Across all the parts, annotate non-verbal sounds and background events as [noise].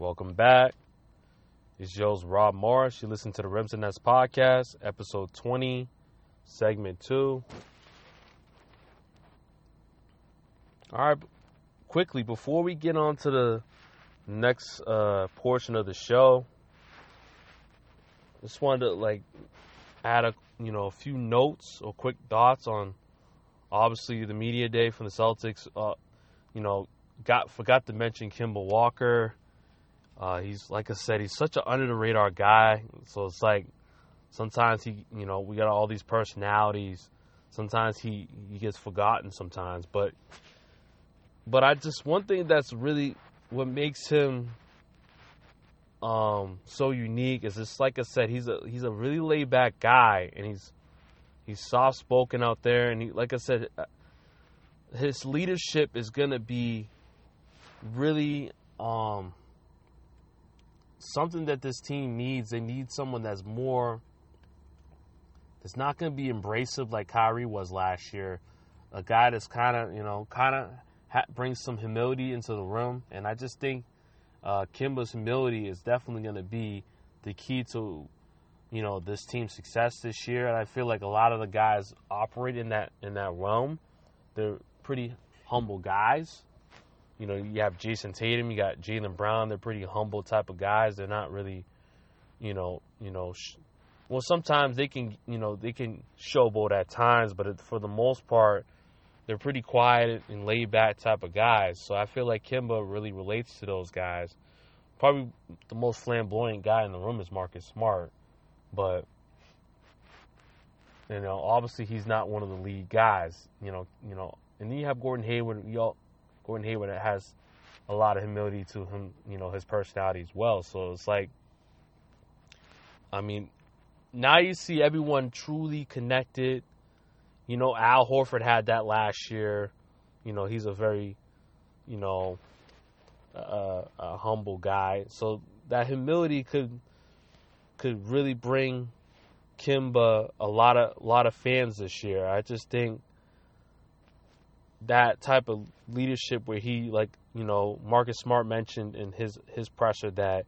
Welcome back. It's Joe's Rob Morris. You listen to the Rims and Nets podcast, episode 20, segment 2. All right, quickly, before we get on to the next uh, portion of the show, just wanted to like add a you know a few notes or quick thoughts on obviously the media day from the Celtics. Uh, you know, got forgot to mention Kemba Walker. Uh, he's like I said, he's such an under the radar guy. So it's like sometimes he, you know, we got all these personalities. Sometimes he he gets forgotten sometimes, but but I just one thing that's really what makes him um so unique is just like I said, he's a he's a really laid back guy and he's he's soft spoken out there and he like I said uh, his leadership is gonna be really um something that this team needs. They need someone that's more that's not going to be embracive like Kyrie was last year. A guy that's kind of you know kind of ha- brings some humility into the room, and I just think uh, Kemba's humility is definitely going to be the key to you know this team's success this year. And I feel like a lot of the guys operate in that in that realm. They're pretty humble guys you know, you have Jayson Tatum, you got Jaylen Brown. They're pretty humble type of guys. They're not really, you know, you know. Sh- well, sometimes they can, you know, they can showboat at times, but for the most part, they're pretty quiet and laid back type of guys. So I feel like Kemba really relates to those guys. Probably the most flamboyant guy in the room is Marcus Smart, but you know, obviously he's not one of the lead guys. You know, you know, and then you have Gordon Hayward. You all, Gordon Hayward has a lot of humility to him, you know, his personality as well. So it's like, I mean, now you see everyone truly connected. You know, Al Horford had that last year. You know, he's a very, you know, uh, a humble guy. So that humility could could really bring Kemba a lot of a lot of fans this year. I just think that type of leadership where he like you know Marcus Smart mentioned in his his presser that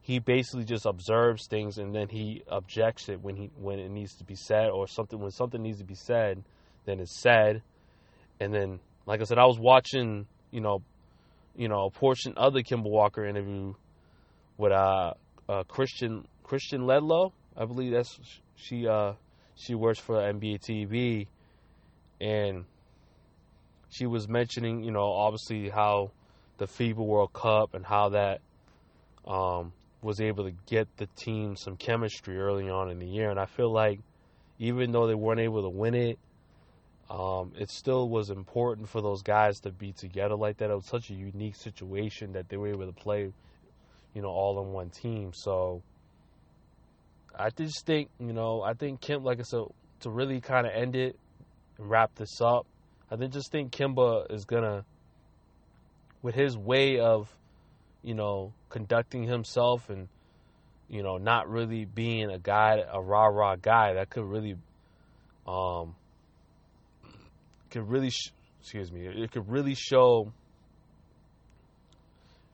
he basically just observes things and then he objects it when he when it needs to be said or something when something needs to be said then it's said. And then like I said I was watching you know you know a portion of the Kemba Walker interview with uh, uh Kristen Kristen Ledlow. I believe that's she uh she works for NBA TV and she was mentioning, you know, obviously how the FIBA World Cup and how that um, was able to get the team some chemistry early on in the year. And I feel like even though they weren't able to win it, um, it still was important for those guys to be together like that. It was such a unique situation that they were able to play, you know, all in one team. So I just think, you know, I think Kemp, like I said, to really kind of end it and wrap this up, I just think Kemba is gonna, with his way of, you know, conducting himself and, you know, not really being a guy, a rah rah guy that could really, um, could really, sh- excuse me, it could really show,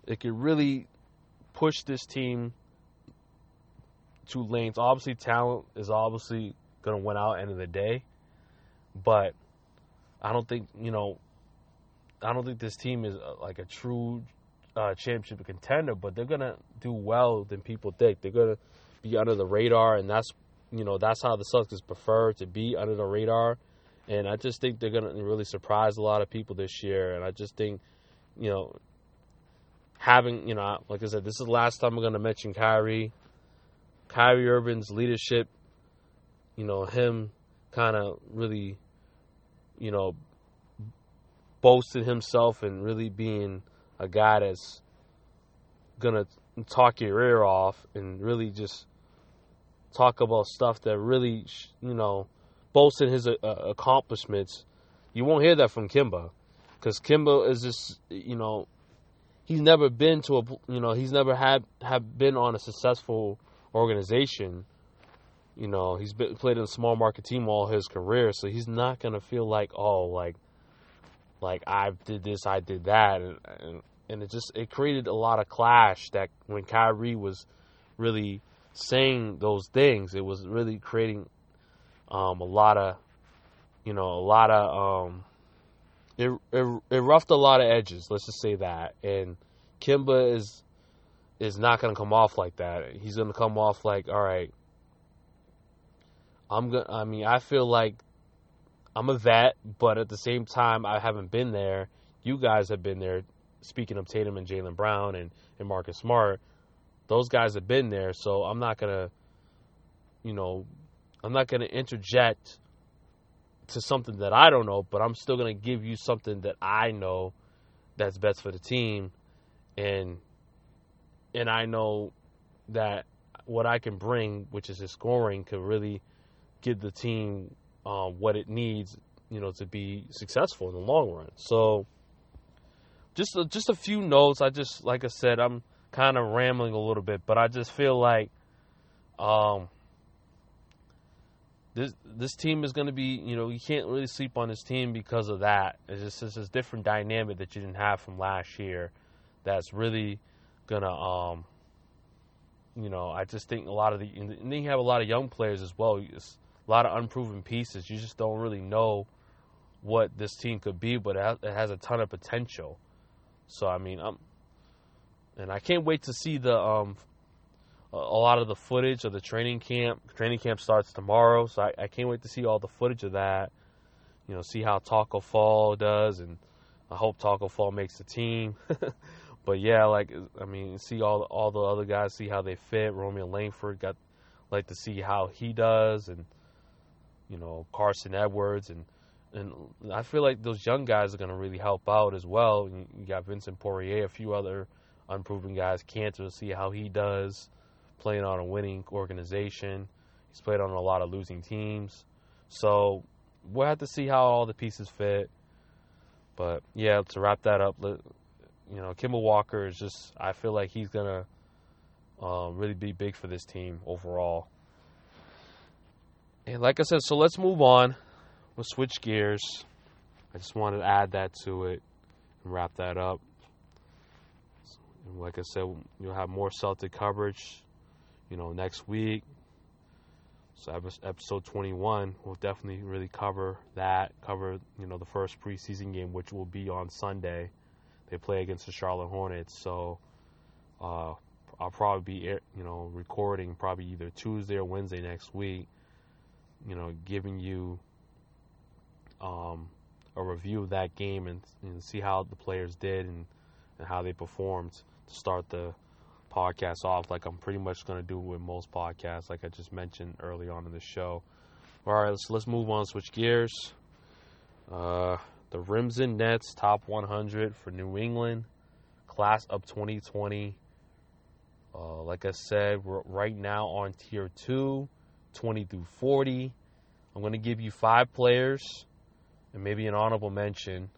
it could really push this team to lanes. Obviously, talent is obviously gonna win out end of the day, but I don't think you know. I don't think this team is uh, like a true uh, championship contender, but they're gonna do well than people think. They're gonna be under the radar, and that's you know that's how the Celtics prefer to be under the radar. And I just think they're gonna really surprise a lot of people this year. And I just think, you know, having you know, like I said, this is the last time I'm gonna mention Kyrie. Kyrie Irving's leadership, you know, him kind of really you know, boasting himself and really being a guy that's gonna talk your ear off and really just talk about stuff that really, you know, boasting his uh, accomplishments. You won't hear that from Kemba, because Kemba is just, you know, he's never been to a, you know, he's never had have been on a successful organization you know, he's been, played in a small market team all his career, so he's not gonna feel like, oh, like, like I did this, I did that, and, and and it just it created a lot of clash that when Kyrie was really saying those things, it was really creating um, a lot of you know a lot of um, it, it it roughed a lot of edges. Let's just say that. And Kemba is is not to come off like that. He's to come off like, all right, I'm to I mean, I feel like I'm a vet, but at the same time, I haven't been there. You guys have been there. Speaking of Tatum and Jaylen Brown and, and Marcus Smart, those guys have been there. So I'm not gonna, you know, I'm not gonna interject to something that I don't know, but I'm still gonna give you something that I know that's best for the team, and and I know that what I can bring, which is the scoring, could really give the team uh, what it needs, you know, to be successful in the long run. So, just a, just a few notes. I just, like I said, I'm kind of rambling a little bit, but I just feel like, um, this this team is going to be, you know, you can't really sleep on this team because of that. It's just it's this different dynamic that you didn't have from last year. That's really gonna, um, you know, I just think a lot of the, and then you have a lot of young players as well. It's, a lot of unproven pieces. You just don't really know what this team could be, but it has, a ton of potential. So I mean, I'm, and I can't wait to see the um, a lot of the footage of the training camp. Training camp starts tomorrow, so I, I can't wait to see all the footage of that. You know, see how Taco Fall does, and I hope Taco Fall makes the team. [laughs] but yeah, like I mean, see all all the other guys, see how they fit. Romeo Langford got like to see how he does, and you know Carsen Edwards and and I feel like those young guys are going to really help out as well. You got Vincent Poirier, a few other unproven guys. Kanter, see how he does playing on a winning organization. He's played on a lot of losing teams, so we'll have to see how all the pieces fit. But yeah, to wrap that up, you know, Kemba Walker is just. I feel like he's gonna um, really be big for this team overall. And like I said, so let's move on. We'll switch gears. I just wanted to add that to it and wrap that up. And like I said, you'll have more Celtic coverage, you know, next week. So episode 21, we'll definitely really cover that, cover, you know, the first preseason game, which will be on Sunday. They play against the Charlotte Hornets. So uh, I'll probably be, you know, recording probably either Tuesday or Wednesday next week you know, giving you um, a review of that game and, and, see how the players did and, and how they performed to start the podcast off, like I'm pretty much going to do with most podcasts, like I just mentioned early on in the show. All right, let's let's move on. Switch gears. Uh, the Rims and Nets top 100 for New England, class of 2020. Uh, like I said, we're right now on tier two. 20 through 40. I'm going to give you five players and maybe an honorable mention,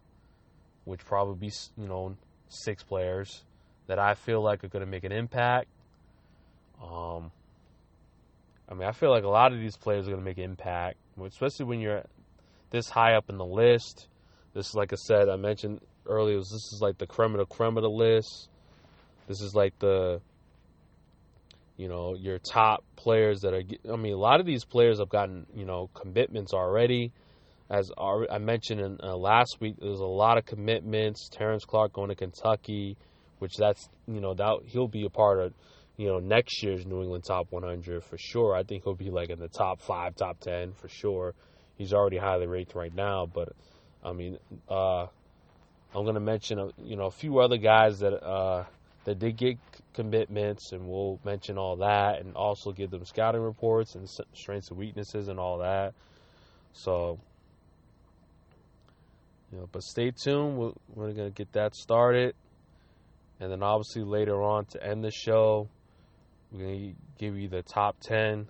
which probably be, you know, six players that I feel like are going to make an impact. Um, I mean, I feel like a lot of these players are going to make an impact, especially when you're this high up in the list. This, like I said, I mentioned earlier, this is like the creme the creme of the list. This is like the you know your top players that are i mean a lot of these players have gotten you know commitments already. As i mentioned in uh, last week there's a lot of commitments. Terrence clarke going to kentucky which that's you know that he'll be a part of you know next year's new england top 100 for sure. I think he'll be like in the top five top 10 for sure. He's already highly rated right now but i mean uh i'm going to mention you know a few other guys that uh that did get commitments, and we'll mention all that, and also give them scouting reports and strengths and weaknesses and all that. So, you know, but stay tuned. We're, we're to get that started, and then obviously later on to end the show, we're to give you the top ten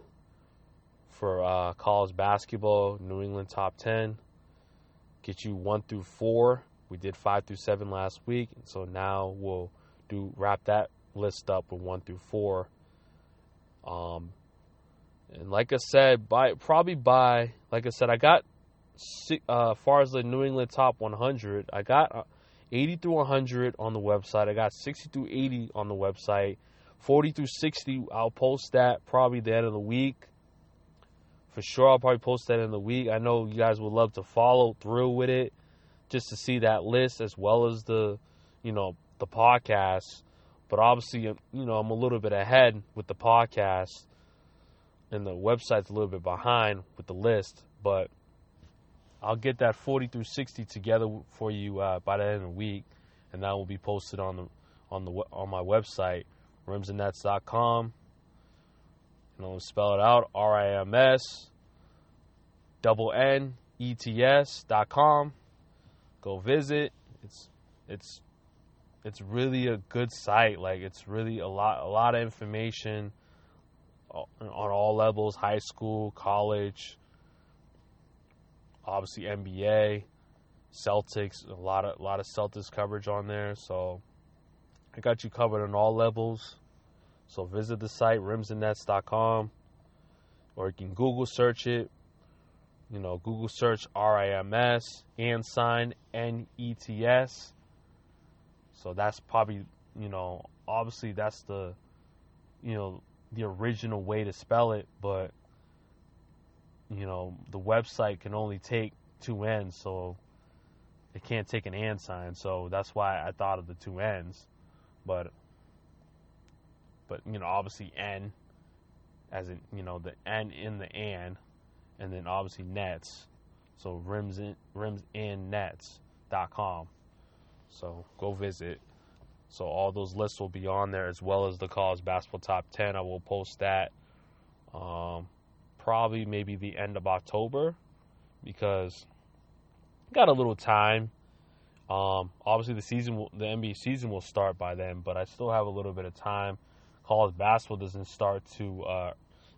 for uh, college basketball, New England top ten. Get you one through four. We did five through seven last week, so now we'll do wrap that list up with one through four. Um, and like I said, by probably by like I said, I got uh, far as the New England top 100, I got uh, 80 through 100 on the website. I got 60 through 80 on the website. 40 through 60, I'll post that probably the end of the week. For sure, I'll probably post that in the week. I know you guys would love to follow through with it just to see that list as well as the, you know, the podcast. But obviously, you know, I'm a little bit ahead with the podcast, and the website's a little bit behind with the list. But I'll get that 40 through 60 together for you uh, by the end of the week, and that will be posted on the on the on my website, rimsandnets.com. And I'll spell it out: R I M S double N E T S dot com. Go visit. It's it's it's really a good site. Like it's really a lot a lot of information on all levels: high school, college, obviously NBA, Celtics. A lot of a lot of Celtics coverage on there. So I got you covered on all levels. So visit the site rimsandnets.com or you can Google search it. You know, Google search RIMS and sign N E T S so that's probably, you know, obviously that's the, you know, the original way to spell it, but, you know, the website can only take two N's, so it can't take an and sign. So that's why I thought of the two N's. But, but, you know, obviously N, as in, you know, the N in the and, and then obviously nets. So rims in, rims in nets.com. So go visit. So all those lists will be on there as well as the college basketball top 10. I will post that um, probably maybe the end of October because got a little time. Um, obviously, the season, will, the NBA season will start by then, but I still have a little bit of time. College basketball doesn't start to uh,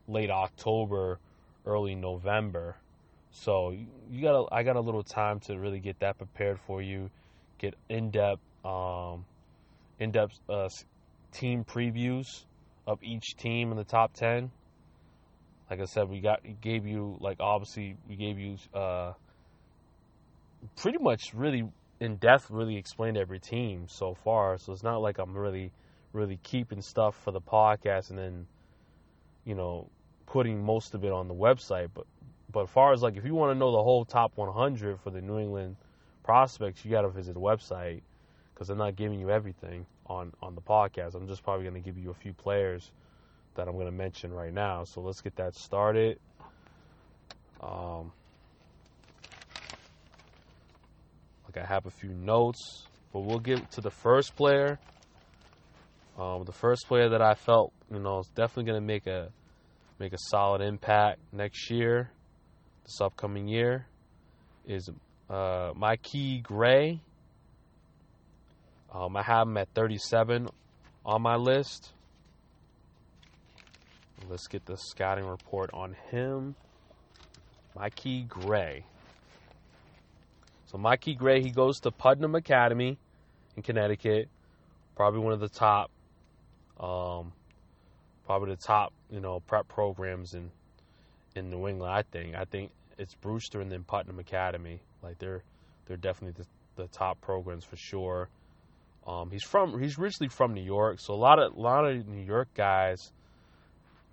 late October, early November, so you got I got a little time to really get that prepared for you get in-depth, um, in-depth uh, team previews of each team in the top ten. Like I said, we got gave you like obviously we gave you uh, pretty much really in depth, really explained every team so far. So it's not like I'm really really keeping stuff for the podcast and then you know putting most of it on the website. But but as far as like if you want to know the whole top 100 for the New England prospects, you got to visit the website because I'm not giving you everything on on the podcast. I'm just probably going to give you a few players that I'm going to mention right now. So let's get that started. Um, like I have a few notes, but we'll get to the first player. Um, the first player that I felt, you know, is definitely going to make a make a solid impact next year, this upcoming year, is uh, Mikey Gray. Um, I have him at 37 on my list. Let's get the scouting report on him. Mikey Gray. So Mikey Gray, he goes to Putnam Academy in Connecticut. Probably one of the top, um, probably the top, you know, prep programs in in New England. I think. I think it's Brewster and then Putnam Academy. Like they're they're definitely the, the top programs for sure. Um, he's from he's originally from New York, so a lot of a lot of New York guys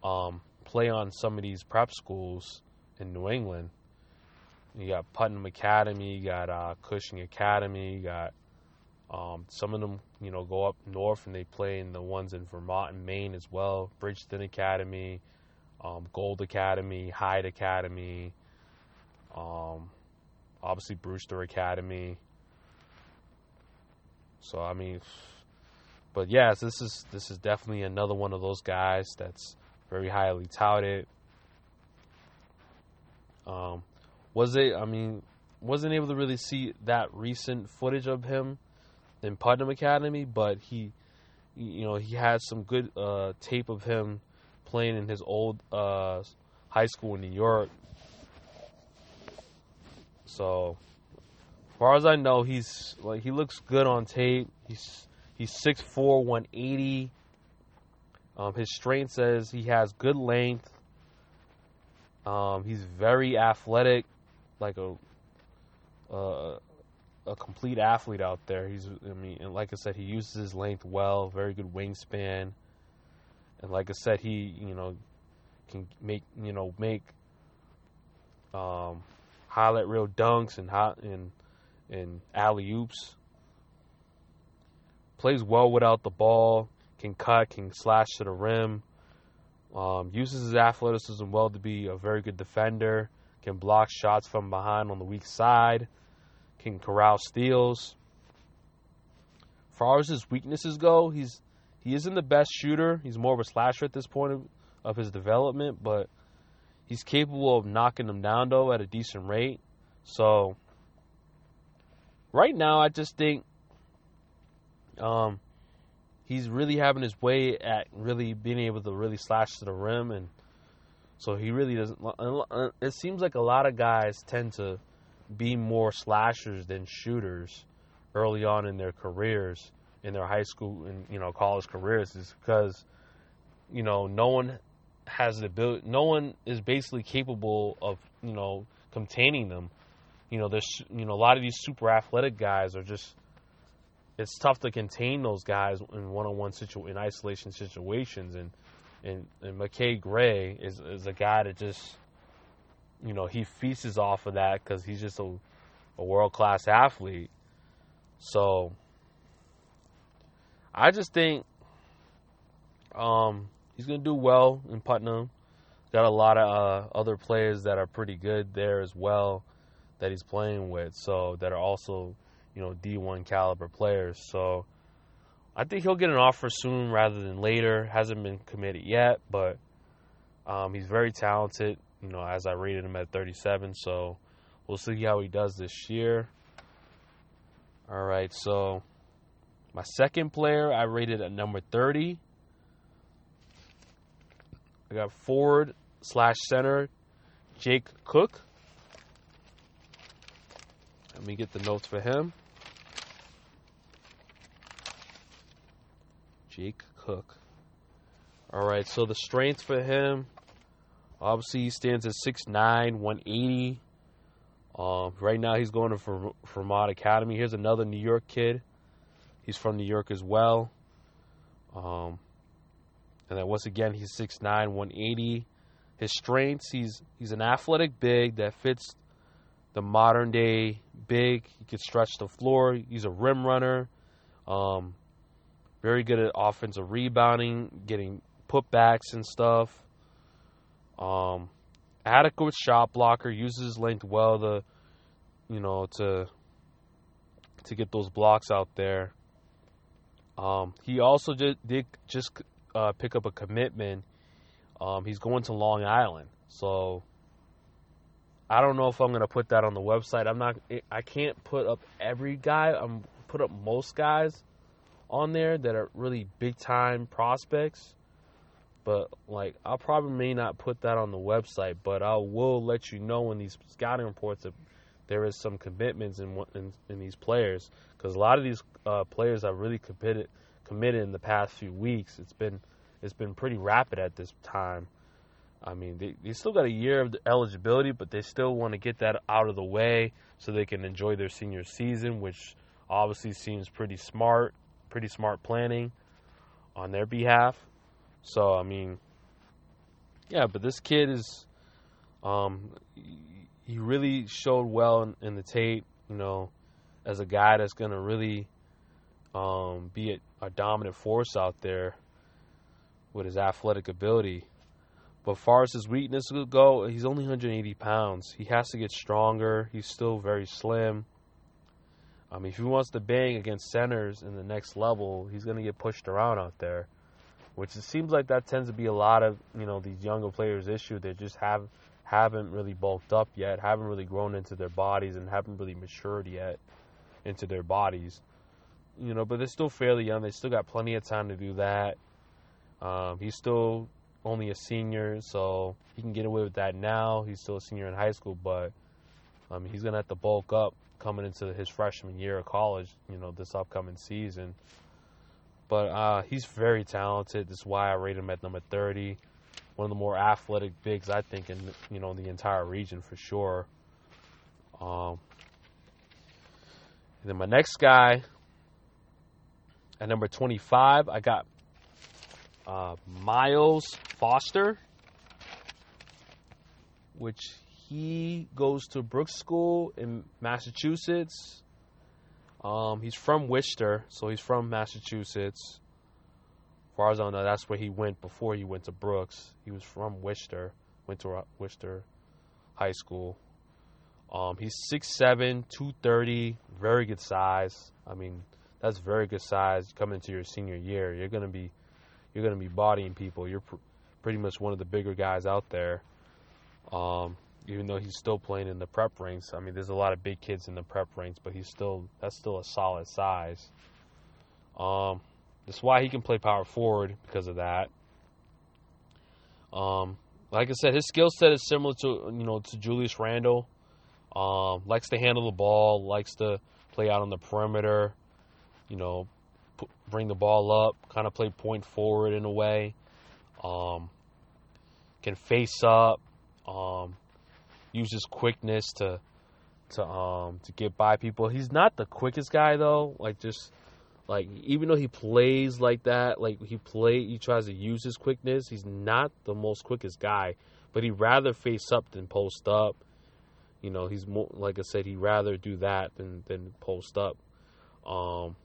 um, play on some of these prep schools in New England. You got Putnam Academy, you got uh, Cushing Academy, you got um, some of them, you know, go up north and they play in the ones in Vermont and Maine as well. Bridgeton Academy, um, Gould Academy, Hyde Academy, um, obviously Brewster Academy. So I mean, but yes, this is this is definitely another one of those guys that's very highly touted. Um, was it? I mean, wasn't able to really see that recent footage of him in Putnam Academy, but he, you know, he had some good uh, tape of him playing in his old uh, high school in New York so, as far as I know, he's like he looks good on tape. He's he's 6'4", 180. Um, his strength says he has good length. Um, he's very athletic, like a uh, a complete athlete out there. He's, I mean, and like I said, he uses his length well, very good wingspan, and like I said, he, you know, can make, you know, make um, highlight reel dunks and hot and and alley oops. Plays well without the ball. Can cut. Can slash to the rim. Um, uses his athleticism well to be a very good defender. Can block shots from behind on the weak side. Can corral steals. As far as his weaknesses go, he's he isn't the best shooter. He's more of a slasher at this point of, of his development, but he's capable of knocking them down though at a decent rate. So right now, I just think um, he's really having his way at really being able to really slash to the rim, and so he really doesn't. It seems like a lot of guys tend to be more slashers than shooters early on in their careers, in their high school and you know college careers, is because you know no one has the ability. No one is basically capable of you know containing them. You know, there's you know a lot of these super athletic guys are just it's tough to contain those guys in one-on-one situ in isolation situations and and, and Mikey Gray is is a guy that just you know he feasts off of that because he's just a, a world class athlete. So I just think um, he's gonna do well in Putnam. Got a lot of uh, other players that are pretty good there as well that he's playing with, so that are also you know D1 caliber players. So I think he'll get an offer soon rather than later. Hasn't been committed yet, but um, he's very talented. You know, as I rated him at 37, so we'll see how he does this year. All right, so my second player I rated at number 30. I got forward slash center Jake Cook. Let me get the notes for him. Jake Cook. All right, so the strength for him, obviously he stands at 6'9", 180. Um, right now he's going to Vermont Academy. Here's another New York kid. He's from New York as well. Um, and then once again, he's 6'9", 180. His strengths, he's he's an athletic big that fits the modern day big. He can stretch the floor. He's a rim runner. Um, very good at offensive rebounding, getting putbacks and stuff. Um, adequate shot blocker, uses his length well to, you know, to to get those blocks out there. Um, he also just did just uh, pick up a commitment. Um, he's going to Long Island, so I don't know if I'm gonna put that on the website. I'm not. I can't put up every guy. I'm put up most guys on there that are really big time prospects. But like, I probably may not put that on the website, but I will let you know in these scouting reports that there is some commitments in in, in these players because a lot of these uh, players are really committed committed in the past few weeks. It's been it's been pretty rapid at this time. I mean, they, they still got a year of eligibility, but they still want to get that out of the way so they can enjoy their senior season, which obviously seems pretty smart pretty smart planning on their behalf. So I mean, yeah, but this kid is, um, he really showed well in, in the tape. You know, as a guy that's gonna really um, be a, a dominant force out there with his athletic ability. But far as his weakness go, he's only 180 pounds. He has to get stronger. He's still very slim. I mean, if he wants to bang against centers in the next level, he's going to get pushed around out there, which it seems like that tends to be a lot of you know these younger players' issue. They just have haven't really bulked up yet, haven't really grown into their bodies, and haven't really matured yet into their bodies. You know, but they're still fairly young. They still got plenty of time to do that. Um, he's still only a senior, so he can get away with that now. He's still a senior in high school, but mean, he's gonna have to bulk up coming into his freshman year of college, you know, this upcoming season. But uh, he's very talented. That's why I rate him at number 30. One of the more athletic bigs, I think, in you know the entire region for sure. Um, And then my next guy at number 25, I got uh, Miles Foster, which he goes to Brooks School in Massachusetts. Um, he's from Worcester, so he's from Massachusetts. As far as I know, that's where he went before he went to Brooks. He was from Worcester, went to Worcester High School. Um, he's 6'7", 230, very good size. I mean, that's very good size coming into your senior year. You're gonna be, you're gonna be bodying people. You're pr- pretty much one of the bigger guys out there. Um, even though he's still playing in the prep ranks. I mean, there's a lot of big kids in the prep ranks, but he's still that's still a solid size. Um, that's why he can play power forward because of that. Um, like I said, his skill set is similar to you know to Julius Randle. Um, likes to handle the ball, likes to play out on the perimeter. You know, bring the ball up, kind of play point forward in a way. Um, can face up. Um, use his quickness to to um to get by people. He's not the quickest guy though. Like just like even though he plays like that, like he play he tries to use his quickness. He's not the most quickest guy, but he'd rather face up than post up. You know, he's more like I said, he'd rather do that than than post up. Um,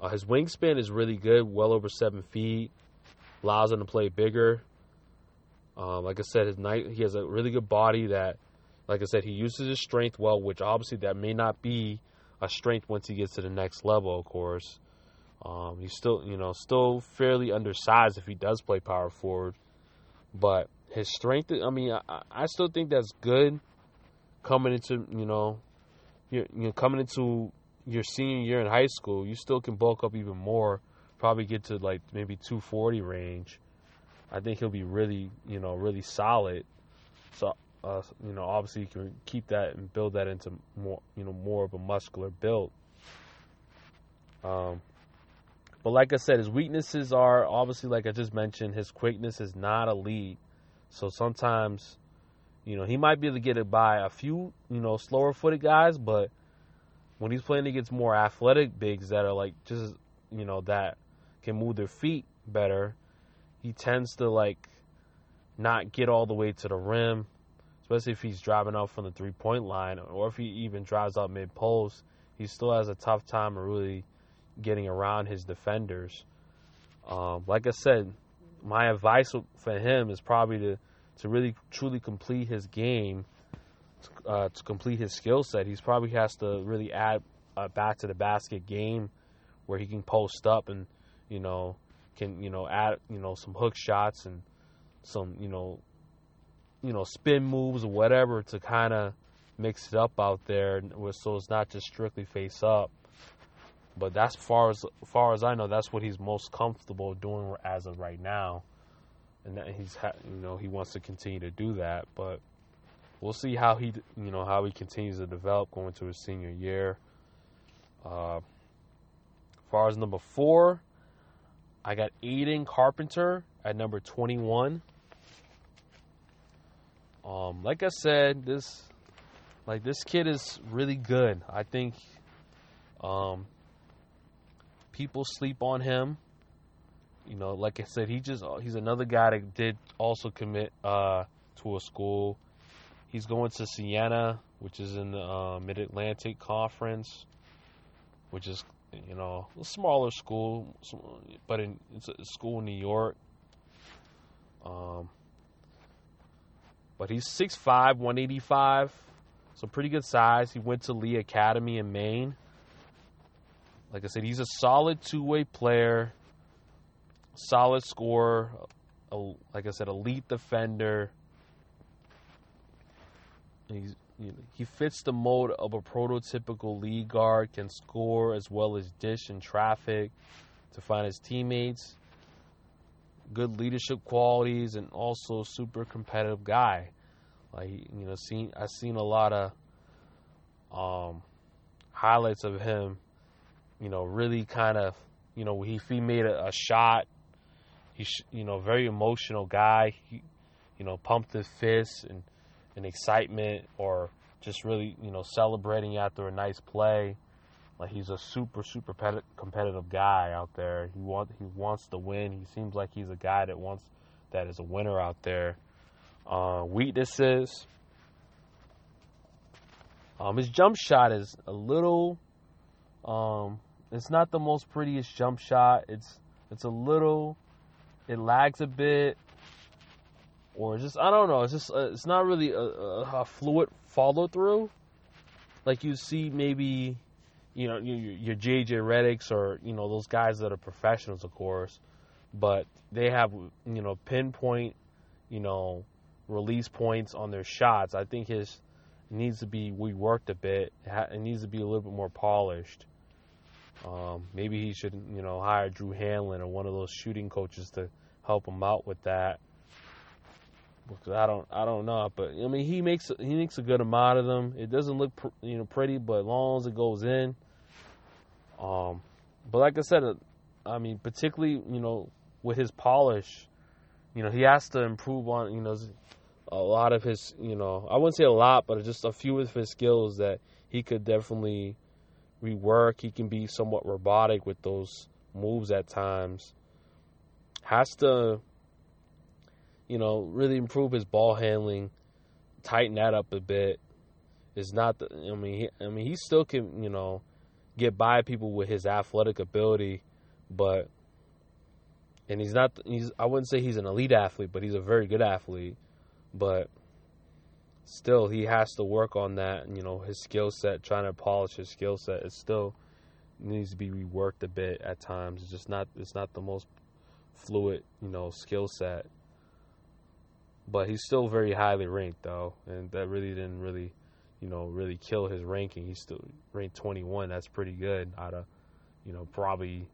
uh, his wingspan is really good, well over seven feet. Allows him to play bigger. Um, like I said, his night he has a really good body that, like I said, he uses his strength well, which obviously that may not be a strength once he gets to the next level. Of course, um, he's still you know still fairly undersized if he does play power forward, but his strength. I mean, I, I still think that's good coming into you know, you you know coming into your senior year in high school. You still can bulk up even more. Probably get to like maybe 240 range. I think he'll be really, you know, really solid. So, uh, you know, obviously you can keep that and build that into more, you know, more of a muscular build. Um, but like I said, his weaknesses are obviously, like I just mentioned, his quickness is not elite. So sometimes, you know, he might be able to get it by a few, you know, slower footed guys, but when he's playing against more athletic bigs that are like just, you know, that can move their feet better, he tends to like not get all the way to the rim, especially if he's driving up from the three point line or if he even drives up mid post. He still has a tough time really getting around his defenders. Um, like I said, my advice for him is probably to to really truly complete his game, uh, to complete his skill set. He's probably has to really add a back to the basket game where he can post up and you know can you know add you know some hook shots and some you know you know spin moves or whatever to kind of mix it up out there so it's not just strictly face up but that's far as far as I know that's what he's most comfortable doing as of right now and that he's ha- you know he wants to continue to do that but we'll see how he you know how he continues to develop going to his senior year uh, as far as number four I got Aiden Carpenter at number 21. Um, like I said, this like this kid is really good. I think um, people sleep on him. You know, like I said, he just he's another guy that did also commit uh, to a school. He's going to Siena, which is in the uh, Mid Atlantic Conference, which is you know, a smaller school, but in, it's a school in New York. Um, but he's 6'5", 185, so pretty good size. He went to Lee Academy in Maine. Like I said, he's a solid two-way player, solid scorer, a, like I said, elite defender. He's you know, he fits the mold of a prototypical lead guard, can score as well as dish in traffic to find his teammates. Good leadership qualities and also super competitive guy. Like you know, seen I've seen a lot of um, highlights of him. You know, really kind of you know he he made a, a shot. He's you know very emotional guy. He you know pumped his fists and and excitement or just really, you know, celebrating after a nice play. like he's a super super competitive guy out there. He want he wants to win. He seems like he's a guy that wants that is a winner out there. Uh, weaknesses. Um, his jump shot is a little. Um, it's not the most prettiest jump shot. It's it's a little. It lags a bit, or just I don't know. It's just uh, it's not really a, a, fluid follow through, like you see maybe you know, your, your JJ Redicks or, you know, those guys that are professionals, of course, but they have, you know, pinpoint, you know, release points on their shots. I think his needs to be reworked a bit. It needs to be a little bit more polished. Um, maybe he should, you know, hire Drew Hanlen or one of those shooting coaches to help him out with that. Because I don't, I don't know, but I mean, he makes he makes a good amount of them. It doesn't look, pr- you know, pretty, but as long as it goes in, um, but like I said, uh, I mean, particularly you know with his polish, you know he has to improve on you know a lot of his you know I wouldn't say a lot, but just a few of his skills that he could definitely rework. He can be somewhat robotic with those moves at times. Has to you know really improve his ball handling, tighten that up a bit. It's not the I mean he, I mean he still can you know get by people with his athletic ability, but and he's not he's I wouldn't say he's an elite athlete, but he's a very good athlete. But still he has to work on that, you know, his skill set, trying to polish his skill set. It still needs to be reworked a bit at times. It's just not it's not the most fluid, you know, skill set. But he's still very highly ranked though, and that really didn't really you know, really kill his ranking. He's still ranked 21. That's pretty good out of, you know, probably.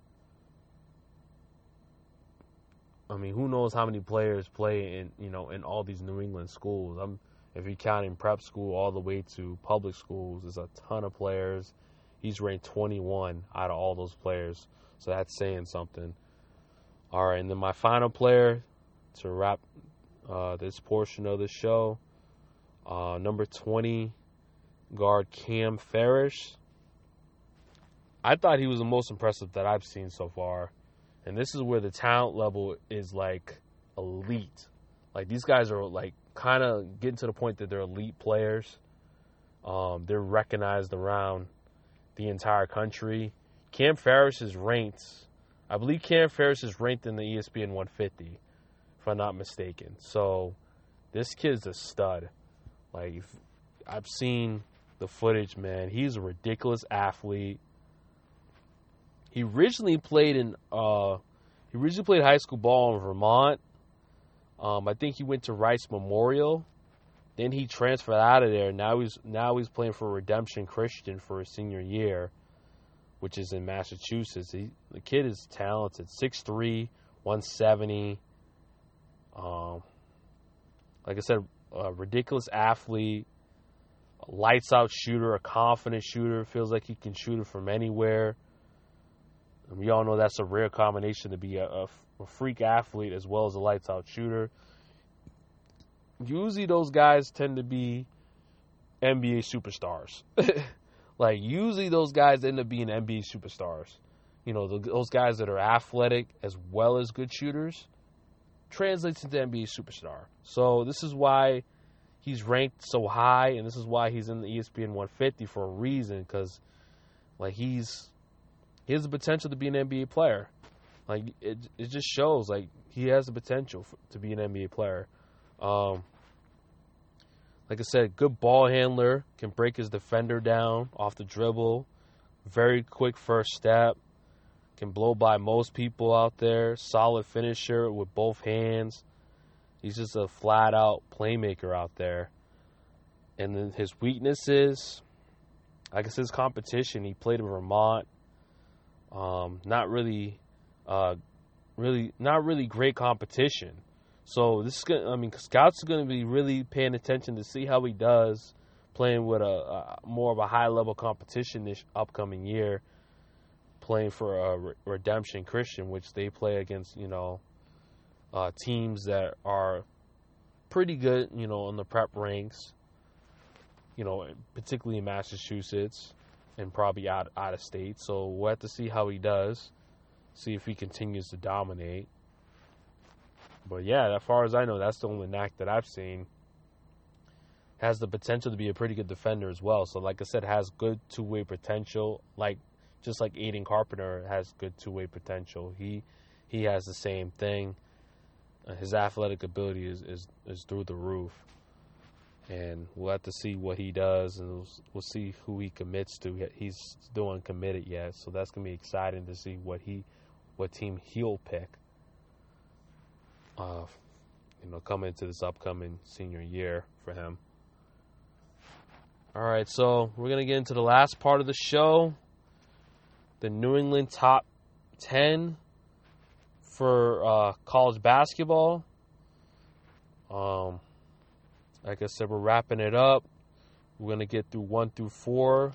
I mean, who knows how many players play in, you know, in all these New England schools. I'm, if you're counting prep school all the way to public schools, there's a ton of players. He's ranked 21 out of all those players. So that's saying something. All right, and then my final player to wrap uh, this portion of the show, uh, number 20, guard Cam Farish. I thought he was the most impressive that I've seen so far. And this is where the talent level is like elite. Like these guys are like kind of getting to the point that they're elite players. Um, they're recognized around the entire country. Cam Farish is ranked, I believe Cam Farish is ranked in the ESPN 150, if I'm not mistaken. So this kid's a stud. Like I've seen the footage, man. He's a ridiculous athlete. He originally played in uh, he originally played high school ball in Vermont. Um, I think he went to Rice Memorial. Then he transferred out of there. Now he's now he's playing for Redemption Christian for his senior year, which is in Massachusetts. He, the kid is talented. 6'3", 170. Um, like I said, a ridiculous athlete lights out shooter, a confident shooter, feels like he can shoot it from anywhere. And we all know that's a rare combination to be a, a, a freak athlete as well as a lights out shooter. Usually, those guys tend to be NBA superstars. [laughs] like, usually, those guys end up being NBA superstars. You know, those guys that are athletic as well as good shooters translates into NBA superstar. So, this is why he's ranked so high, and this is why he's in the ESPN 150 for a reason. Because like he's he has the potential to be an NBA player. Like it, it just shows like he has the potential for, to be an NBA player. Um, like I said, good ball handler can break his defender down off the dribble. Very quick first step. Can blow by most people out there. Solid finisher with both hands. He's just a flat out playmaker out there. And then his weaknesses, I guess his competition. He played in Vermont. Um, not really, uh, really, not really great competition. So this is gonna. I mean, scouts are gonna be really paying attention to see how he does playing with a, a more of a high level competition this upcoming year. Playing for a Redemption Christian, which they play against, you know, uh, teams that are pretty good, you know, on the prep ranks. You know, particularly in Massachusetts. and probably out out of state. So we'll have to see how he does. See if he continues to dominate. But yeah, as far as I know, that's the only knack that I've seen. Has the potential to be a pretty good defender as well. So like I said, has good two way potential. Like just like Aiden Carpenter has good two way potential. He he has the same thing. Uh, his athletic ability is, is, is through the roof. And we'll have to see what he does, and we'll, we'll see who he commits to. He's still uncommitted yet, so that's gonna be exciting to see what he, what team he'll pick. Uh, you know, coming into this upcoming senior year for him. All right, so we're gonna get into the last part of the show. The New England top ten for uh, college basketball. Um, like I said, we're wrapping it up. We're going to get through one through four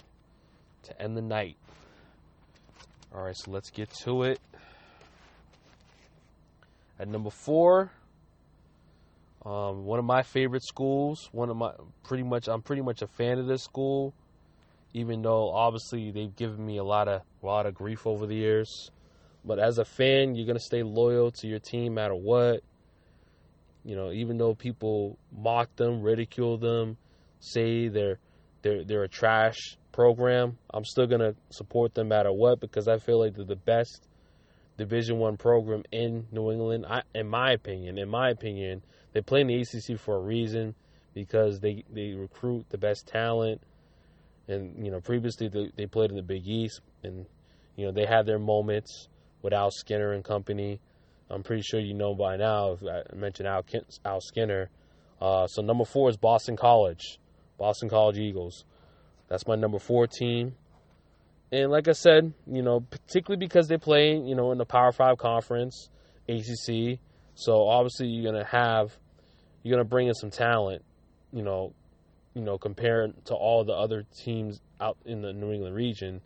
to end the night. All right, so let's get to it. At number four, um, one of my favorite schools. One of my pretty much, I'm pretty much a fan of this school, even though obviously they've given me a lot of a lot of grief over the years. But as a fan, you're gonna stay loyal to your team, no matter what. You know, even though people mock them, ridicule them, say they're they're they're a trash program, I'm still gonna support them no matter what because I feel like they're the best Division One program in New England. I, in my opinion, in my opinion, they play in the ACC for a reason because they they recruit the best talent. And you know, previously they, they played in the Big East, and you know they had their moments with Al Skinner and company. I'm pretty sure you know by now if I mentioned Al, Al Skinner. Uh, so number four is Boston College, Boston College Eagles. That's my number four team. And like I said, you know, particularly because they play, you know, in the Power Five conference, ACC. So obviously you're gonna have, you're gonna bring in some talent, you know, you know, compared to all the other teams out in the New England region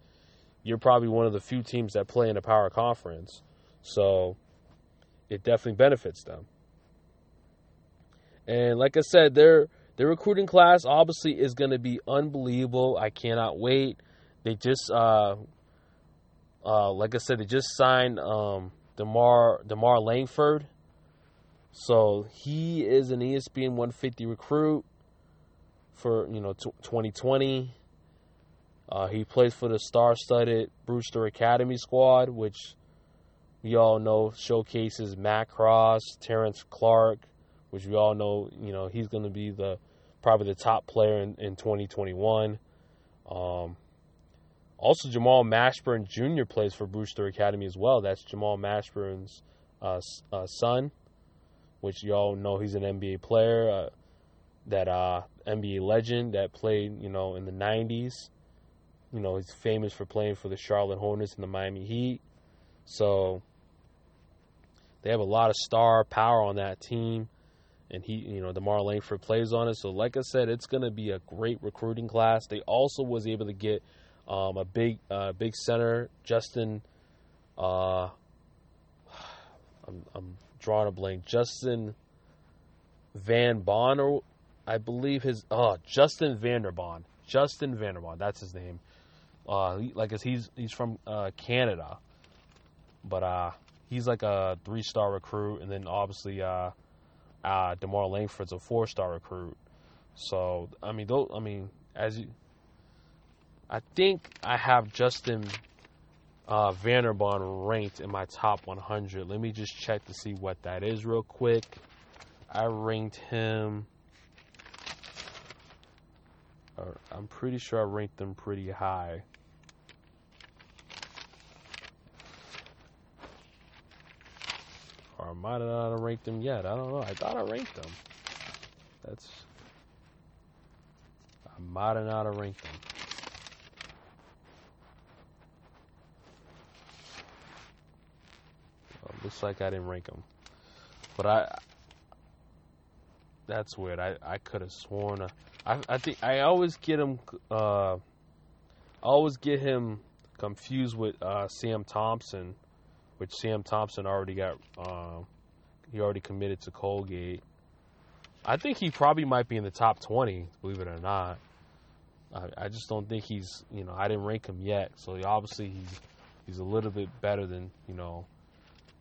you're probably one of the few teams that play in a power conference. So it definitely benefits them. And like I said, their their recruiting class obviously is going to be unbelievable. I cannot wait. They just, uh, uh, like I said, they just signed um, DeMarr DeMarr Langford. So he is an ESPN 150 recruit for you know t- 2020. Uh, he plays for the star-studded Brewster Academy squad, which we all know showcases Matt Cross, Terrence Clarke, which we all know, you know, he's going to be the probably the top player in, in 2021. Um, also, Jamal Mashburn Jr. plays for Brewster Academy as well. That's Jamal Mashburn's uh, uh, son, which you all know he's an NBA player, uh, that uh, NBA legend that played, you know, in the 90s you know, he's famous for playing for the Charlotte Hornets and the Miami Heat. So they have a lot of star power on that team. And he, you know, DeMarr Langford plays on it. So, like I said, it's going to be a great recruiting class. They also was able to get um, a big, uh, big center, Justin. Uh, [sighs] I'm, I'm drawing a blank. Justin Van Bonner, I believe his. Oh, Justin Vander Baan. Justin Vander Baan. That's his name. Uh, like he's he's from uh, Canada, but uh, he's like a three star recruit, and then obviously uh, uh, DeMarr Langford's a four star recruit. So I mean, those, I mean, as you, I think I have Justin uh, Vander Baan ranked in my top 100. Let me just check to see what that is real quick. I ranked him. I'm pretty sure I ranked them pretty high. Or I might not have ranked them yet. I don't know. I thought I ranked them. That's. I might not have ranked them. Well, looks like I didn't rank them. But I. That's weird. I, I could have sworn. Uh, I, I think I always get him. Uh, always get him confused with uh, Sam Thompson which Sam Thompson already got. Uh, he already committed to Colgate. I think he probably might be in the top twenty, believe it or not. I, I just don't think he's you know I didn't rank him yet. So he, obviously he's he's a little bit better than you know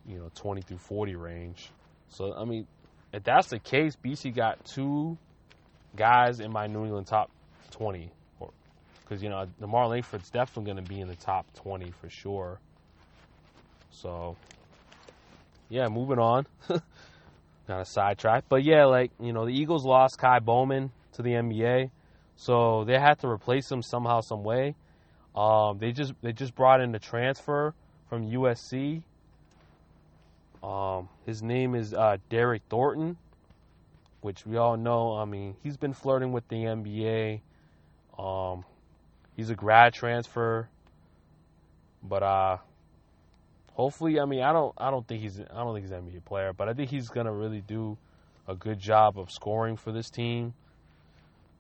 you know 20 through 40 range. So I mean, if that's the case, BC got two guys in my New England top 20, because you know Lamar Langford's definitely going to be in the top 20 for sure. So yeah, moving on. [laughs] Kind of sidetrack, but yeah, like you know, the Eagles lost Ky Bowman to the NBA, so they had to replace him somehow, some way. Um, they just they just brought in a transfer from USC. Um, his name is uh, Derryck Thornton, which we all know. I mean, he's been flirting with the NBA. Um, he's a grad transfer, but uh, hopefully, I mean, I don't, I don't think he's, I don't think he's an NBA player, but I think he's gonna really do a good job of scoring for this team.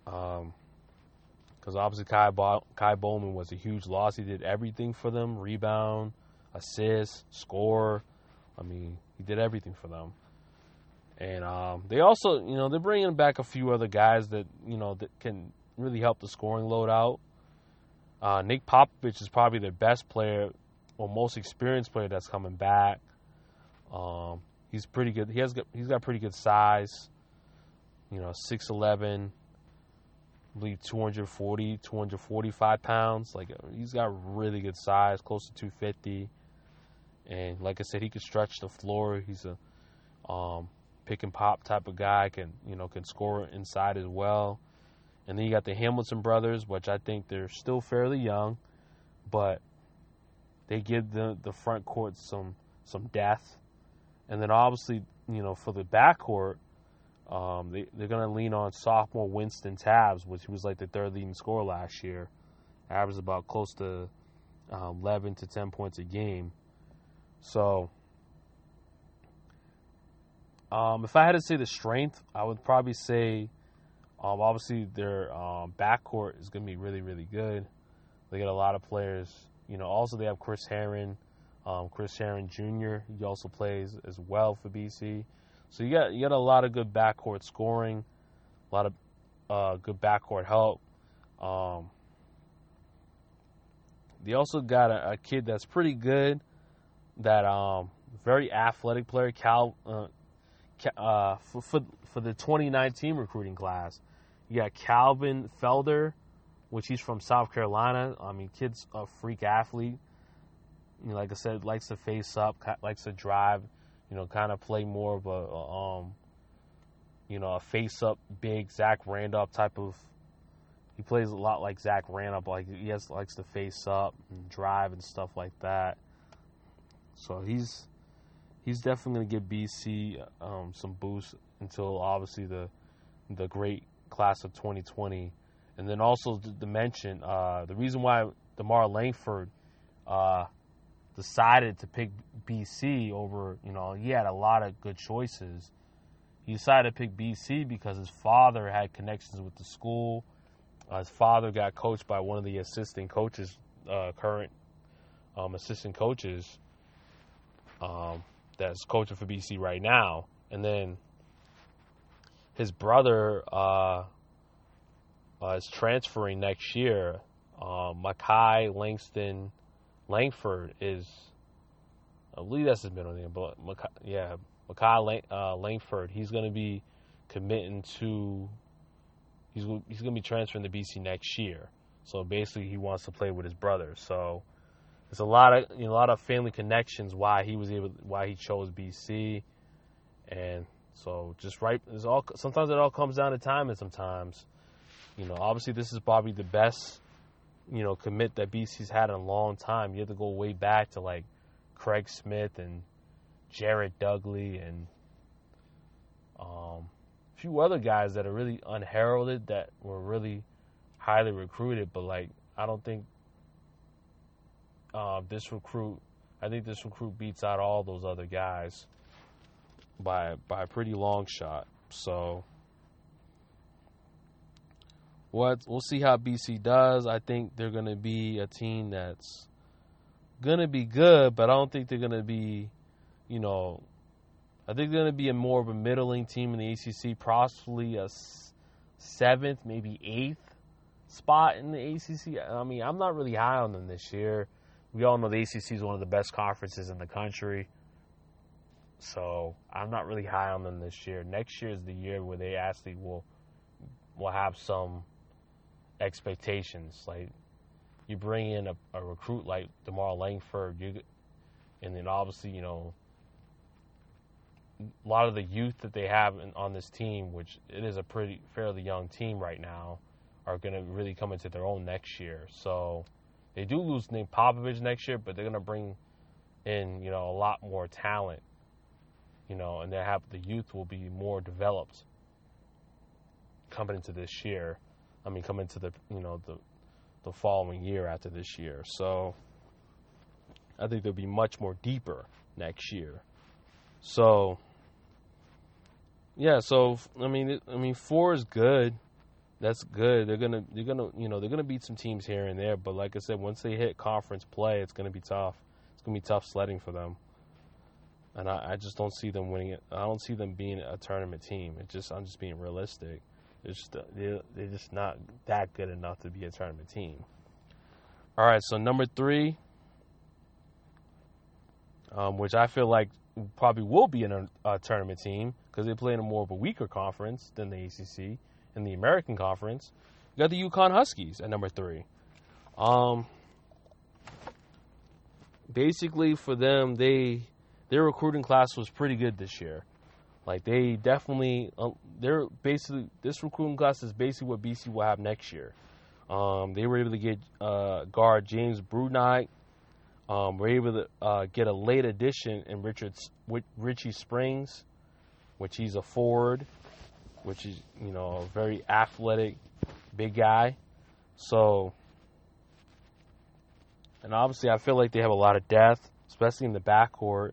Um, because obviously Kai, Ky Bowman was a huge loss. He did everything for them: rebound, assist, score. I mean, he did everything for them. And um, they also, you know, they're bringing back a few other guys that you know that can really help the scoring load out. Uh, Nik Popovic is probably their best player or most experienced player that's coming back. Um, he's pretty good. He has got, he's got pretty good size. You know, six eleven, I believe 240, 245 pounds. Like he's got really good size, close to 250. And like I said, he can stretch the floor. He's a um, pick and pop type of guy. Can you know can score inside as well. And then you got the Hamilton brothers, which I think they're still fairly young, but they give the the front court some some depth, and then obviously you know for the backcourt, um, they they're gonna lean on sophomore Wynston Tabbs, which was like the third leading scorer last year, averaged about close to um, 11 to 10 points a game. So, um, if I had to say the strength, I would probably say, um, obviously their um, backcourt is going to be really, really good. They get a lot of players you know, also they have Chris Herren, um, Chris Herren Jr. He also plays as well for BC. So you got you got a lot of good backcourt scoring, a lot of uh, good backcourt help. Um, they also got a, a, kid that's pretty good, that um, very athletic player, Cal, uh, uh, for, for, for the 2019 recruiting class. You got Calvin Felder, which he's from South Carolina. I mean, kid's a freak athlete. You know, like I said, likes to face up, likes to drive. You know, kind of play more of a, um, you know, a face up big Zach Randolph type of. He plays a lot like Zach Randolph. Like he has likes to face up and drive and stuff like that. So he's he's definitely going to give BC um, some boost until obviously the the great class of 2020 and then also to, mention uh, the reason why DeMarr Langford uh, decided to pick BC over, you know, he had a lot of good choices. He decided to pick BC because his father had connections with the school. Uh, his father got coached by one of the assistant coaches, uh, current um, assistant coaches um, that's coaching for BC right now. And then his brother uh, uh, is transferring next year. Um, Makai Langston Langford is, I believe that's his middle name, but Makai, yeah, Makai Lang, uh, Langford, he's going to be committing to, he's, he's going to be transferring to BC next year. So basically, he wants to play with his brother. So there's a lot of you know, a lot of family connections why he was able why he chose BC, and so just right. It's all sometimes it all comes down to timing. Sometimes you know, obviously this is probably the best, you know, commit that BC's had in a long time. You have to go way back to like Craig Smith and Jared Dudley and um, a few other guys that are really unheralded that were really highly recruited, but like I don't think uh, this recruit. I think this recruit beats out all those other guys by by a pretty long shot. So what we'll see how BC does. I think they're going to be a team that's going to be good, but I don't think they're going to be, you know, I think they're going to be a more of a middling team in the ACC, possibly a seventh, maybe eighth spot in the ACC. I mean, I'm not really high on them this year. We all know the ACC is one of the best conferences in the country. So I'm not really high on them this year. Next year is the year where they actually will will have some expectations. Like you bring in a, a recruit like DeMarr Langford, you, and then obviously you know a lot of the youth that they have in, on this team, which it is a pretty fairly young team right now, are going to really come into their own next year. So they do lose Nate Popovic next year, but they're going to bring in you know a lot more talent you know, and they have the youth will be more developed coming into this year. I mean, coming into the you know the the following year after this year. So I think they'll be much more deeper next year. So yeah, so I mean, I mean, four is good. That's good. They're gonna, they're gonna, you know, they're gonna beat some teams here and there. But like I said, once they hit conference play, it's gonna be tough. It's gonna be tough sledding for them and I, I, just don't see them winning it. I don't see them being a tournament team. It just I'm just being realistic. It's just they're, they're just not that good enough to be a tournament team. All right, so number three, um, which I feel like probably will be in a, a tournament team because they play in a more of a weaker conference than the ACC and the American Conference. You got the UConn Huskies at number three. Um, basically, for them, they their recruiting class was pretty good this year. Like they definitely, uh, they're basically this recruiting class is basically what BC will have next year. Um, they were able to get uh, guard James Bouknight. Um, were able to uh, get a late addition in Richards, Richie Springs, which he's a forward, which is you know a very athletic, big guy. So, and obviously I feel like they have a lot of depth, especially in the backcourt.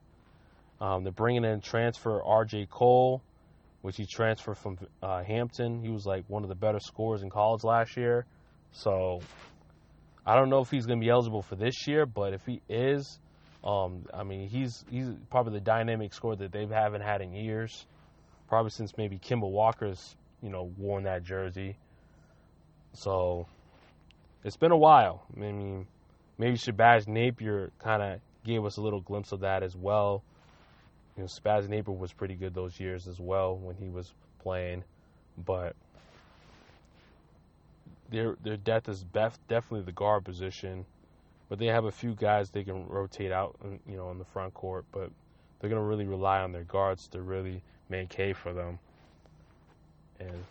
Um, they're bringing in transfer R.J. Cole, which he transferred from uh, Hampton. He was like one of the better scorers in college last year. So I don't know if he's going to be eligible for this year, but if he is, um, I mean, he's he's probably the dynamic scorer that they haven't had in years, probably since maybe Kemba Walker's you know worn that jersey. So it's been a while. I mean, maybe Shabazz Napier kind of gave us a little glimpse of that as well. You know, Spaz Napier was pretty good those years as well when he was playing, but their their depth is bef- definitely the guard position. But they have a few guys they can rotate out, you know, in the front court. But they're gonna really rely on their guards to really make hay for them. And,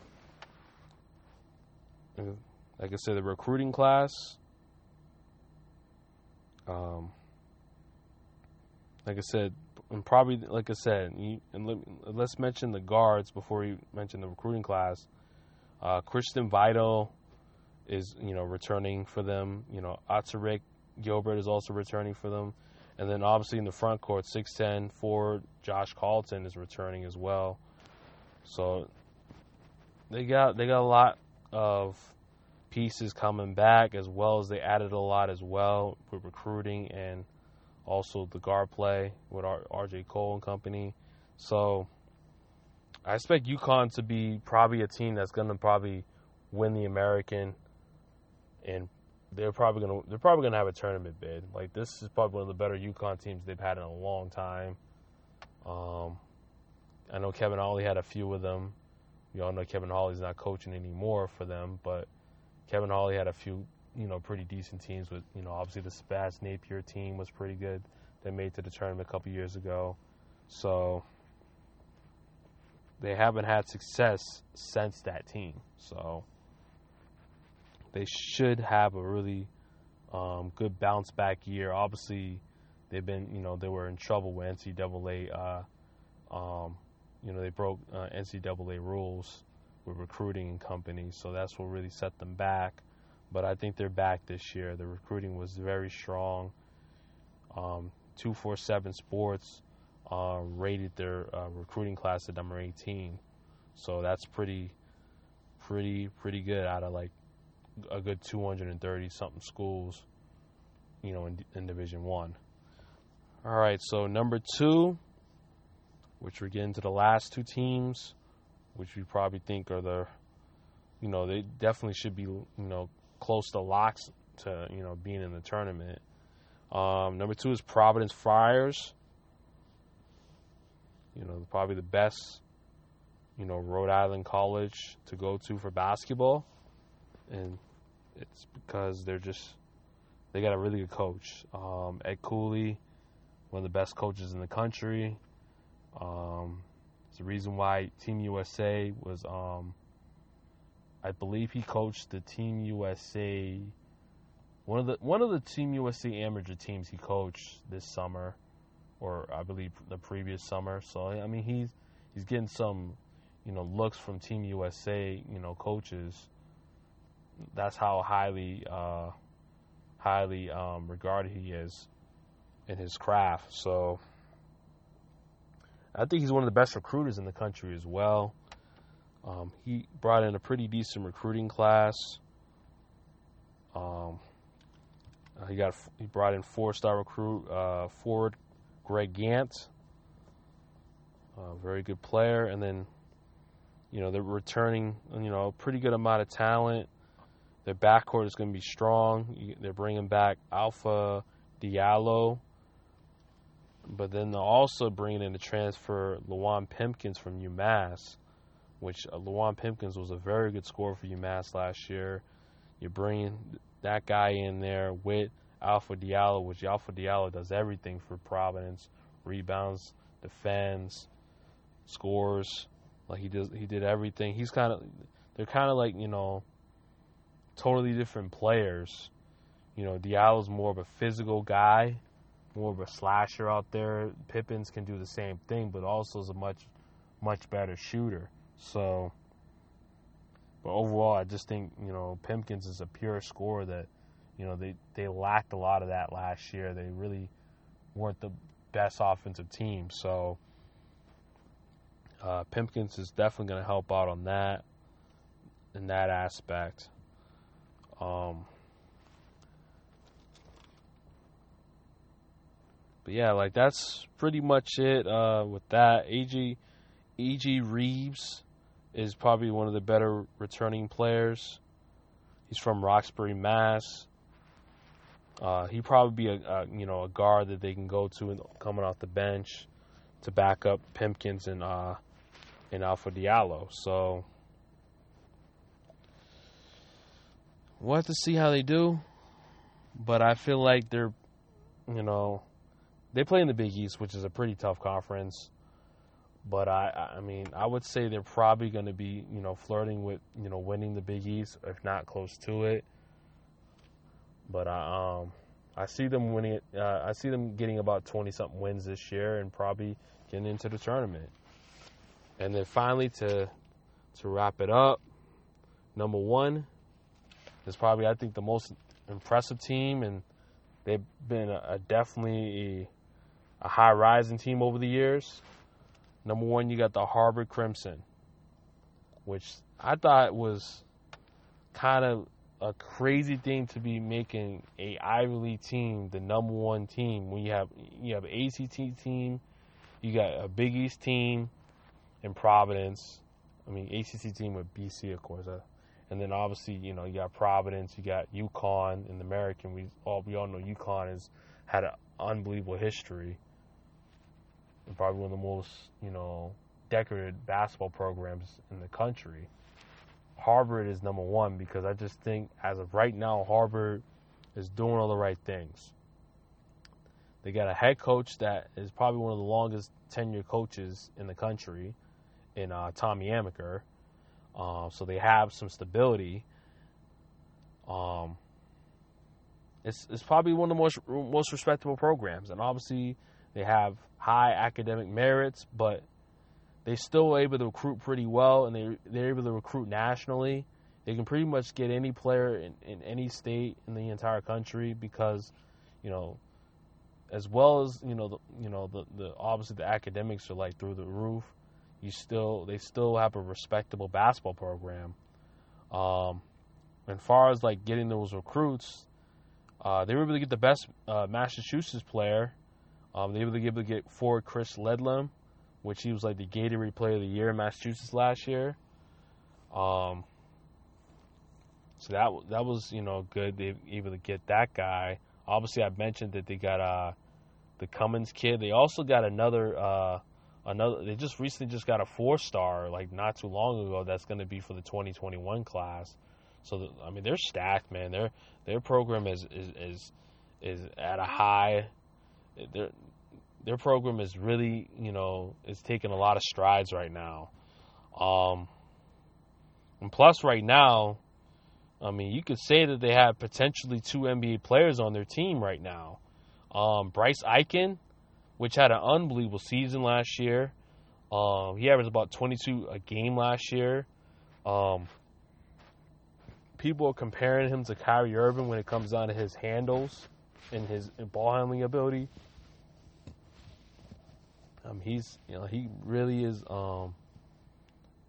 like I said, the recruiting class. Um, like I said, and probably like I said, you, and let, us mention the guards before we mention the recruiting class. Uh, Christian Vital is you know returning for them. You know Alterique Gilbert is also returning for them, and then obviously in the front court, 6'10 forward Josh Carlton is returning as well. So they got they got a lot of pieces coming back as well as they added a lot as well with recruiting and also the guard play with RJ Cole and company. So I expect UConn to be probably a team that's going to probably win the American, and they're probably to they're probably to have a tournament bid. Like this is probably one of the better UConn teams they've had in a long time. Um, I know Kevin Ollie had a few of them. You all know Kevin Ollie's not coaching anymore for them, but Kevin Ollie had a few you know, pretty decent teams. With you know, obviously the Spaz Napier team was pretty good. They made to the tournament a couple years ago, so they haven't had success since that team. So they should have a really um, good bounce back year. Obviously, they've been you know they were in trouble with NCAA. Uh, um, you know they broke uh, NCAA rules with recruiting and companies, so that's what really set them back but I think they're back this year. The recruiting was very strong. Um, 247 Sports uh, rated their uh, recruiting class at number 18, so that's pretty, pretty, pretty good out of like a good 230 something schools, you know, in, in Division One. All right, so number two, which we're getting to the last two teams, which we probably think are the, you know, they definitely should be, you know, close to locks to you know being in the tournament. Um, number two is Providence Friars. You know, probably the best, you know, Rhode Island college to go to for basketball, and it's because they're just they got a really good coach. Um, Ed Cooley, one of the best coaches in the country. Um, it's the reason why Team USA was, um, I believe he coached the Team USA, one of the one of the Team USA amateur teams he coached this summer, or I believe the previous summer. So I mean he's he's getting some, you know, looks from Team USA, you know, coaches. That's how highly uh, highly um, regarded he is in his craft. So I think he's one of the best recruiters in the country as well. Um, he brought in a pretty decent recruiting class. Um, he got he brought in four star recruit uh, forward Greg Gantt, a very good player, and then you know they're returning you know a pretty good amount of talent. Their backcourt is going to be strong. They're bringing back Alpha Diallo, but then they're also bringing in the transfer Luwane Pipkins from UMass, which uh, Pipkins was a very good scorer for UMass last year. You're bringing that guy in there with Alpha Diallo, which Alpha Diallo does everything for Providence: rebounds, defends, scores. Like he does, he did everything. He's kind of, they're kind of like you know totally different players. You know, Diallo's more of a physical guy, more of a slasher out there. Pipkins can do the same thing, but also is a much, much better shooter. So, but overall, I just think you know Pipkins is a pure scorer that, you know, they they lacked a lot of that last year. They really weren't the best offensive team. So, uh, Pipkins is definitely going to help out on that in that aspect. Um, but yeah, like that's pretty much it uh, with that. AG A.J. Reeves is probably one of the better returning players. He's from Roxbury, Mass. Uh, he probably be a, a, you know a guard that they can go to and coming off the bench to back up Pipkins and uh, and Alpha Diallo. So We'll have to see how they do. But I feel like they're, you know, they play in the Big East, which is a pretty tough conference. But I, I mean, I would say they're probably going to be, you know, flirting with, you know, winning the Big East, if not close to it. But I, um, I see them winning it. Uh, I see them getting about twenty something wins this year, and probably getting into the tournament. And then finally, to to wrap it up, number one, is probably I think the most impressive team, and they've been a, a definitely a, a high rising team over the years. Number one, you got the Harvard Crimson, which I thought was kind of a crazy thing to be making a Ivy League team the number one team when you have you have an ACT team, you got a Big East team in Providence. I mean ACC team with BC, of course. And then obviously, you know, you got Providence, you got UConn in the American. We all we all know UConn has had an unbelievable history. And probably one of the most, you know, decorated basketball programs in the country. Harvard is number one because I just think as of right now, Harvard is doing all the right things. They got a head coach that is probably one of the longest tenure coaches in the country, in uh, Tommy Amaker um, so they have some stability. Um, it's it's probably one of the most most respectable programs, and obviously they have high academic merits, but they're still able to recruit pretty well, and they they're able to recruit nationally. They can pretty much get any player in, in any state in the entire country because, you know, as well as you know the you know the, the obviously the academics are like through the roof you still they still have a respectable basketball program. Um, as far as like getting those recruits, uh, they were able to get the best uh, Massachusetts player. Um, they were able to get forward Chris Ledlum, which he was like the Gatorade Player of the Year in Massachusetts last year. Um, So that that was you know good. They able to get that guy. Obviously, I mentioned that they got uh the Cummins kid. They also got another uh another. They just recently just got a four star like not too long ago. That's going to be for the 2021 class. So the, I mean they're stacked, man. Their their program is is is, is at a high. Their their program is really you know is taking a lot of strides right now. Um, and plus, right now, I mean, you could say that they have potentially two NBA players on their team right now. Um, Bryce Aiken, which had an unbelievable season last year. Um, he averaged about 22 a game last year. Um, people are comparing him to Kyrie Irving when it comes down to his handles and his ball handling ability. Um, he's, you know, he really is, um,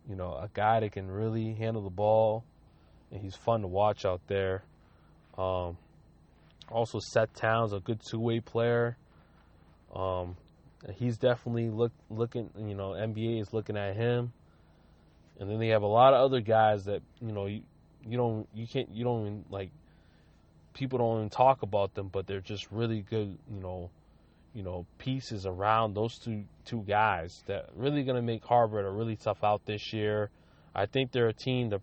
you know, a guy that can really handle the ball, and he's fun to watch out there. Um, also, Seth Towns, a good two-way player. Um, he's definitely look looking. You know, NBA is looking at him, and then they have a lot of other guys that you know you, you don't you can't you don't even, like people don't even talk about them, but they're just really good. You know, you know pieces around those two two guys that really going to make Harvard a really tough out this year. I think they're a team that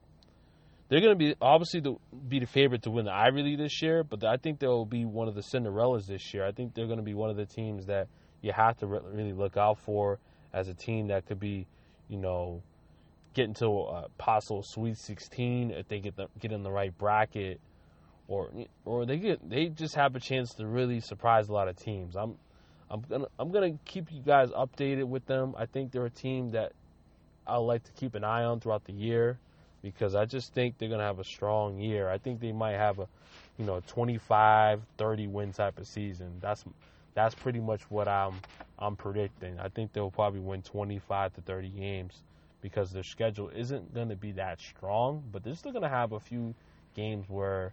they're going to be obviously the, be the favorite to win the Ivy League this year, but I think they'll be one of the Cinderellas this year. I think they're going to be one of the teams that you have to re- really look out for as a team that could be, you know, get into a possible Sweet 16 if they get the, get in the right bracket, or or they get they just have a chance to really surprise a lot of teams. I'm I'm gonna I'm gonna keep you guys updated with them. I think they're a team that I like to keep an eye on throughout the year because I just think they're gonna have a strong year. I think they might have a you know 25 30 win type of season. That's that's pretty much what I'm I'm predicting. I think they'll probably win 25 to 30 games because their schedule isn't going to be that strong, but they're still going to have a few games where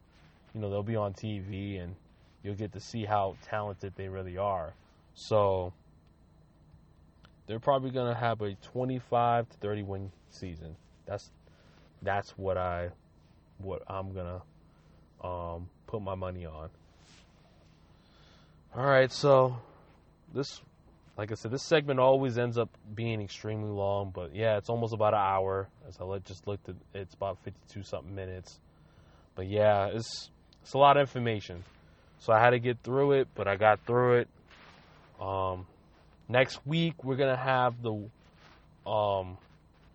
you know they'll be on TV and you'll get to see how talented they really are. So they're probably going to have a 25 to 30 win season. That's that's what I what I'm to um, put my money on. All right, so this like I said, this segment always ends up being extremely long, but yeah, it's almost about an hour. As I just looked at, it's about fifty-two something minutes. But yeah, it's it's a lot of information, so I had to get through it, but I got through it. Um, next week we're gonna have the, um,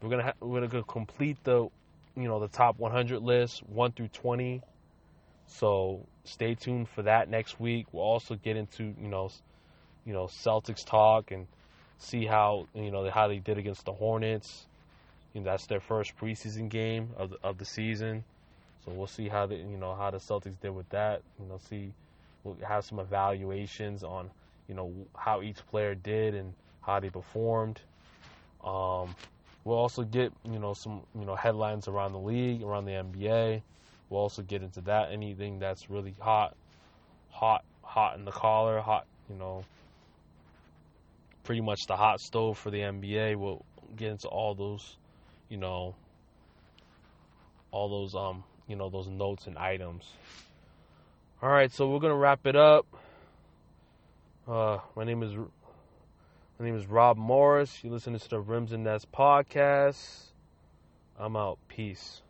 we're gonna ha- we're gonna complete the, you know, the top 100 list, one through 20. So stay tuned for that next week. We'll also get into you know, you know, Celtics talk and see how you know how they did against the Hornets. You know, that's their first preseason game of the, of the season. So we'll see how the you know how the Celtics did with that. You know, see we'll have some evaluations on you know how each player did and how they performed. Um, we'll also get you know some you know headlines around the league, around the NBA. We'll also get into that anything that's really hot, hot, hot in the collar, hot you know, pretty much the hot stove for the NBA. We'll get into all those, you know, all those um you know those notes and items. All right, so we're gonna wrap it up. Uh, my name is my name is Rob Morris. You're listening to the Rims and Nets podcast. I'm out. Peace.